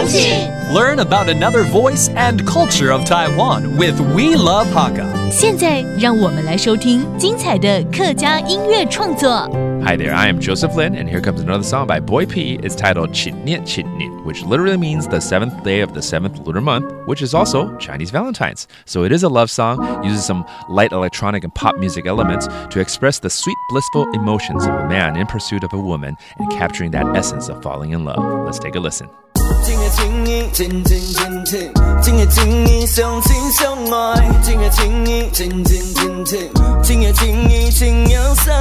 风景，Learn about another voice and culture of Taiwan with We Love Hakka。现在让我们来收听精彩的客家音乐创作。Hi there, I am Joseph Lin, and here comes another song by Boy P. It's titled Chit Niet Chit Niet, which literally means the seventh day of the seventh lunar month, which is also Chinese Valentine's. So it is a love song, uses some light electronic and pop music elements to express the sweet, blissful emotions of a man in pursuit of a woman and capturing that essence of falling in love. Let's take a listen. 情的情意，真真真切；情的情意，相亲相爱；情的情意，真真真切；情的情意，情又深；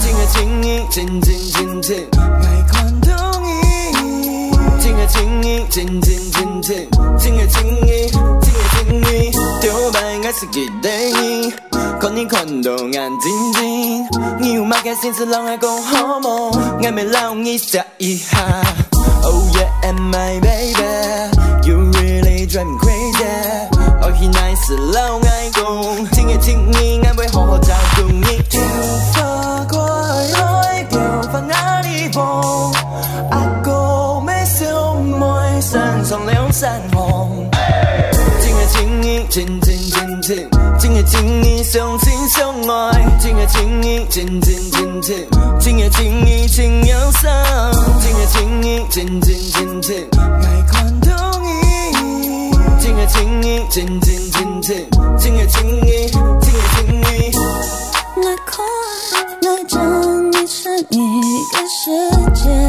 情的情意，真真真切；爱看透你；情的情意，真真真切；情的情意，情的情意，丢白爱是给你，看你看到眼睛睛，你有马个心思让爱讲好梦，爱没让你下一下。Oh yeah, and my baby? You really drive me crazy. Ở khi này sự lâu ngay cùng. Thiên nghe thiên nghi ngay với họ hồ chào cùng nghĩ Điều xa khỏi lối biểu và ngã đi vô À cô mê siêu môi sàn dòng léo sàn hồng, Thiên nghe thiên nghi trên tình 今夜请你相亲相爱今夜请你今天今天今夜请你尽有心今夜请你今天今天爱关东你今夜请你今天今天今夜请你今夜请你那快乐将你神秘的世界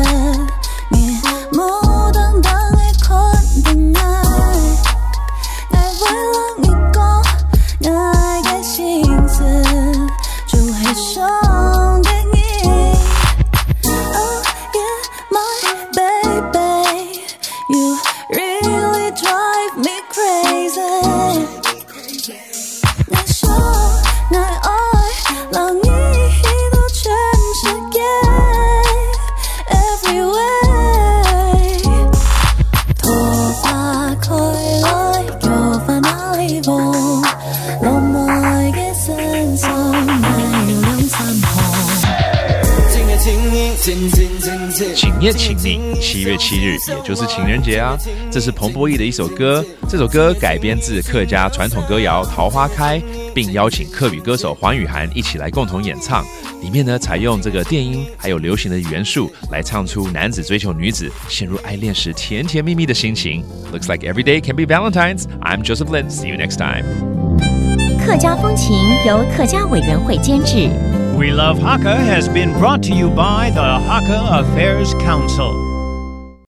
情也情意，真真真切。请念请你，七月七日，也就是情人节啊！这是彭博义的一首歌，这首歌改编自客家传统歌谣《桃花开》，并邀请客语歌手黄雨涵一起来共同演唱。里面呢，采用这个电音还有流行的元素，来唱出男子追求女子陷入爱恋时甜甜蜜蜜的心情。Looks like every day can be Valentine's. I'm Joseph Lin. See you next time. 客家风情由客家委员会监制。We Love Hakka has been brought to you by the Hakka Affairs Council.